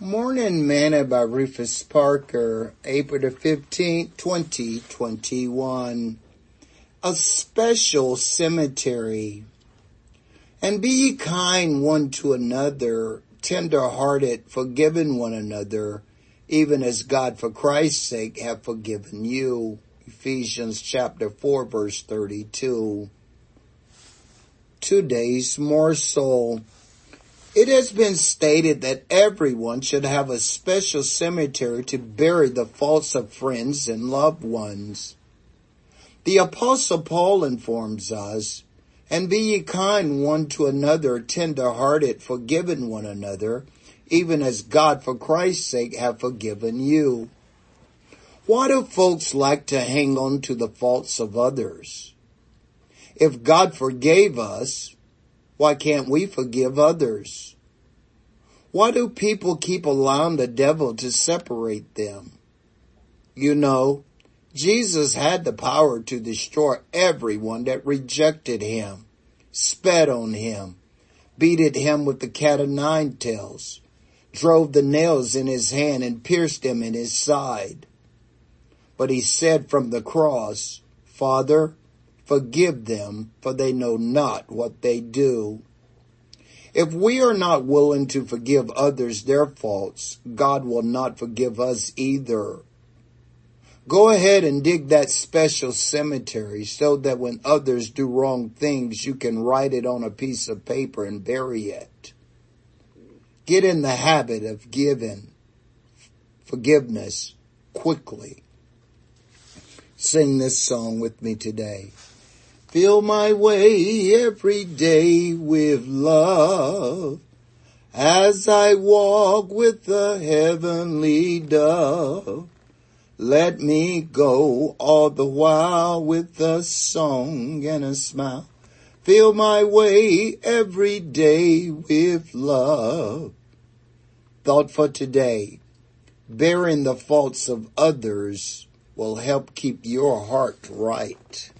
Morning Manna by Rufus Parker, April the 15th, 2021. A special cemetery. And be ye kind one to another, tender hearted, forgiving one another, even as God for Christ's sake have forgiven you. Ephesians chapter 4 verse 32. Today's morsel. It has been stated that everyone should have a special cemetery to bury the faults of friends and loved ones. The apostle Paul informs us, and be ye kind one to another, tender hearted, forgiving one another, even as God for Christ's sake have forgiven you. Why do folks like to hang on to the faults of others? If God forgave us, why can't we forgive others? Why do people keep allowing the devil to separate them? You know, Jesus had the power to destroy everyone that rejected him, spat on him, beated him with the cat of nine tails, drove the nails in his hand and pierced him in his side. But he said from the cross, Father, Forgive them, for they know not what they do. If we are not willing to forgive others their faults, God will not forgive us either. Go ahead and dig that special cemetery so that when others do wrong things, you can write it on a piece of paper and bury it. Get in the habit of giving forgiveness quickly. Sing this song with me today. Fill my way every day with love as I walk with the heavenly dove. Let me go all the while with a song and a smile. Fill my way every day with love. Thought for today. Bearing the faults of others will help keep your heart right.